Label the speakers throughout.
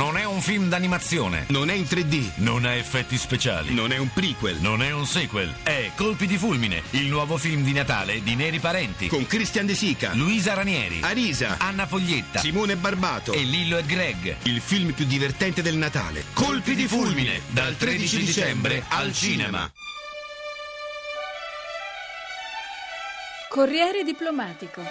Speaker 1: Non è un film d'animazione.
Speaker 2: Non è in 3D.
Speaker 1: Non ha effetti speciali.
Speaker 2: Non è un prequel.
Speaker 1: Non è un sequel. È Colpi di fulmine, il nuovo film di Natale di Neri Parenti.
Speaker 2: Con Christian De Sica,
Speaker 1: Luisa Ranieri,
Speaker 2: Arisa,
Speaker 1: Anna Foglietta
Speaker 2: Simone Barbato.
Speaker 1: e Lillo e Greg.
Speaker 2: Il film più divertente del Natale.
Speaker 1: Colpi di fulmine, dal 13 dicembre al cinema.
Speaker 3: Corriere diplomatico.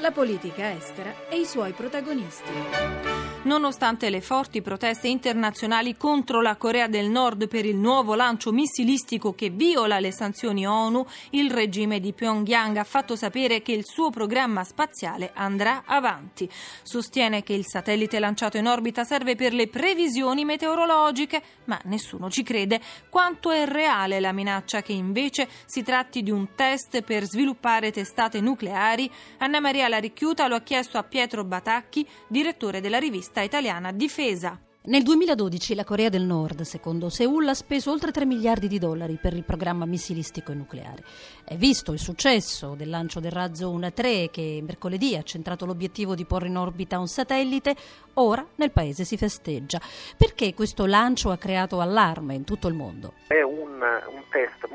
Speaker 3: La politica estera e i suoi protagonisti.
Speaker 4: Nonostante le forti proteste internazionali contro la Corea del Nord per il nuovo lancio missilistico che viola le sanzioni ONU, il regime di Pyongyang ha fatto sapere che il suo programma spaziale andrà avanti. Sostiene che il satellite lanciato in orbita serve per le previsioni meteorologiche, ma nessuno ci crede. Quanto è reale la minaccia che invece si tratti di un test per sviluppare testate nucleari? Anna Maria Laricchiuta lo ha chiesto a Pietro Batacchi, direttore della rivista italiana Difesa.
Speaker 5: Nel 2012 la Corea del Nord, secondo Seoul, ha speso oltre 3 miliardi di dollari per il programma missilistico e nucleare. È visto il successo del lancio del razzo 1-3 che mercoledì ha centrato l'obiettivo di porre in orbita un satellite, ora nel paese si festeggia. Perché questo lancio ha creato allarme in tutto il mondo?
Speaker 6: È un, un test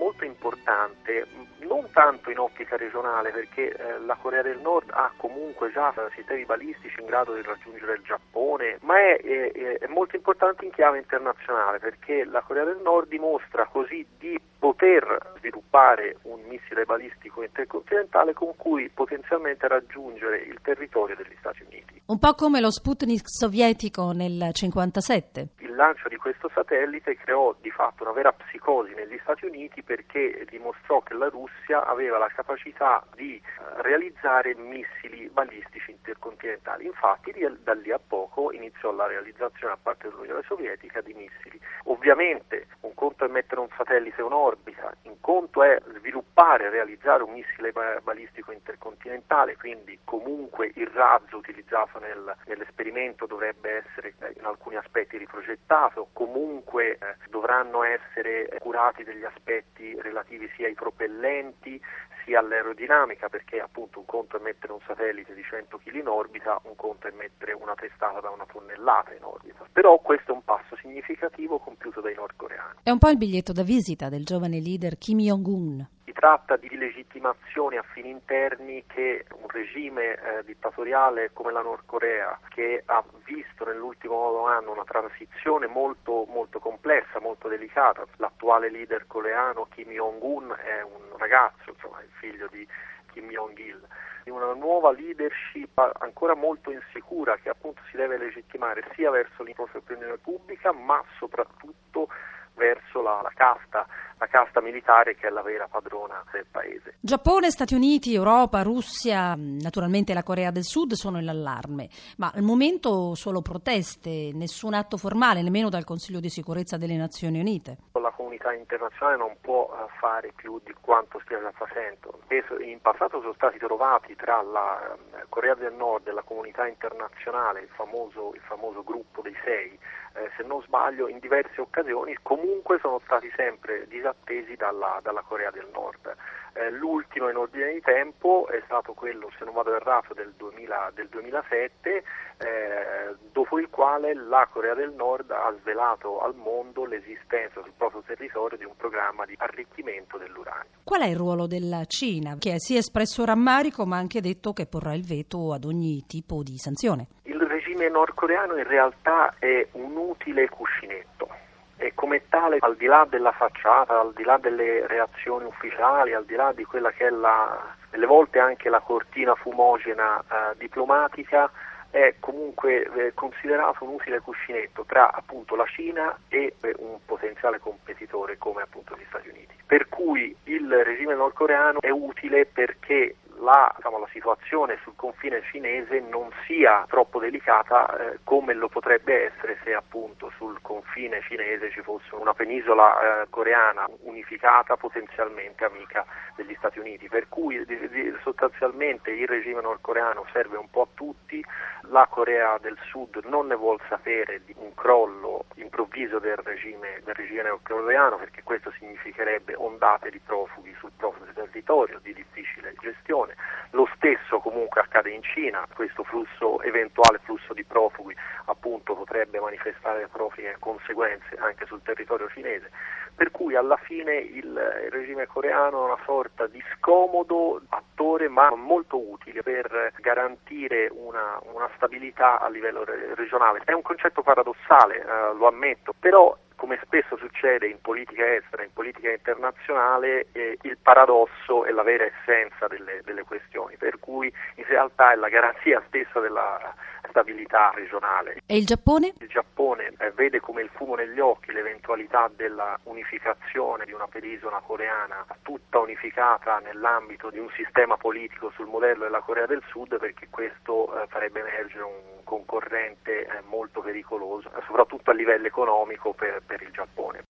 Speaker 6: importante, non tanto in ottica regionale perché eh, la Corea del Nord ha comunque già sistemi balistici in grado di raggiungere il Giappone, ma è, è, è molto importante in chiave internazionale perché la Corea del Nord dimostra così di poter sviluppare un missile balistico intercontinentale con cui potenzialmente raggiungere il territorio degli Stati Uniti.
Speaker 5: Un po' come lo Sputnik sovietico nel 1957.
Speaker 6: Il lancio di questo satellite creò di fatto una vera psicosi negli Stati Uniti perché dimostrò che la Russia aveva la capacità di eh, realizzare missili balistici intercontinentali. Infatti da lì a poco iniziò la realizzazione da parte dell'Unione Sovietica di missili. Ovviamente un conto è mettere un satellite in orbita, un conto è sviluppare e realizzare un missile balistico intercontinentale, quindi comunque il razzo utilizzato nel, nell'esperimento dovrebbe essere eh, in alcuni aspetti riprogettato, comunque eh, dovranno essere curati degli aspetti relativi sia ai propellenti sia all'aerodinamica, perché appunto un conto è mettere un satellite di 100 kg in orbita, un conto è mettere una testata da una tonnellata in orbita. Però questo è un passo significativo compiuto dai nordcoreani.
Speaker 5: È un po' il biglietto da visita del giovane leader Kim Jong-un.
Speaker 6: Tratta di legittimazione a fini interni che un regime eh, dittatoriale come la Nord Corea, che ha visto nell'ultimo anno una transizione molto, molto complessa, molto delicata, l'attuale leader coreano Kim Jong-un è un ragazzo, insomma, il figlio di Kim Jong-il, di una nuova leadership ancora molto insicura che appunto si deve legittimare sia verso l'opinione pubblica ma soprattutto verso la, la casta la casta militare che è la vera padrona del paese.
Speaker 5: Giappone, Stati Uniti, Europa, Russia, naturalmente la Corea del Sud sono in allarme, ma al momento solo proteste, nessun atto formale, nemmeno dal Consiglio di sicurezza delle Nazioni Unite.
Speaker 6: La comunità internazionale non può eh, fare più di quanto stia già facendo. In passato sono stati trovati tra la eh, Corea del Nord e la comunità internazionale il famoso, il famoso gruppo dei sei, eh, se non sbaglio in diverse occasioni, comunque sono stati sempre disattesi dalla, dalla Corea del Nord. Eh, l'ultimo in ordine di tempo è stato quello, se non vado errato, del, 2000, del 2007, eh, dopo il quale la Corea del Nord ha svelato al mondo l'esistenza sul proprio territorio di un programma di arricchimento dell'uranio.
Speaker 5: Qual è il ruolo della Cina, che si è espresso rammarico ma anche detto che porrà il veto ad ogni tipo di sanzione?
Speaker 6: Regime nordcoreano in realtà è un utile cuscinetto e come tale, al di là della facciata, al di là delle reazioni ufficiali, al di là di quella che è la, delle volte anche la cortina fumogena eh, diplomatica, è comunque eh, considerato un utile cuscinetto tra appunto la Cina e eh, un potenziale competitore come appunto gli Stati Uniti. Per cui il regime nordcoreano è utile perché situazione sul confine cinese non sia troppo delicata eh, come lo potrebbe essere se appunto sul confine cinese ci fosse una penisola eh, coreana unificata potenzialmente amica degli Stati Uniti. Per cui di, di, sostanzialmente il regime nordcoreano serve un po' a tutti, la Corea del Sud non ne vuol sapere di un crollo improvviso del regime, del regime nordcoreano perché questo significherebbe ondate di profughi sul proprio territorio di difficile gestione. Lo stesso comunque accade in Cina, questo flusso, eventuale flusso di profughi appunto potrebbe manifestare proprie conseguenze anche sul territorio cinese, per cui alla fine il regime coreano è una sorta di scomodo attore ma molto utile per garantire una, una stabilità a livello regionale. È un concetto paradossale, eh, lo ammetto, però come spesso succede in politica estera, in politica internazionale, eh, il paradosso è la vera essenza delle, delle, questioni, per cui in realtà è la garanzia stessa della stabilità regionale.
Speaker 5: E il Giappone?
Speaker 6: Il Giappone eh, vede come il fumo negli occhi l'eventualità della unificazione di una penisola coreana tutta unificata nell'ambito di un sistema politico sul modello della Corea del Sud perché questo eh, farebbe emergere un concorrente eh, molto pericoloso, soprattutto a livello economico per, per il Giappone.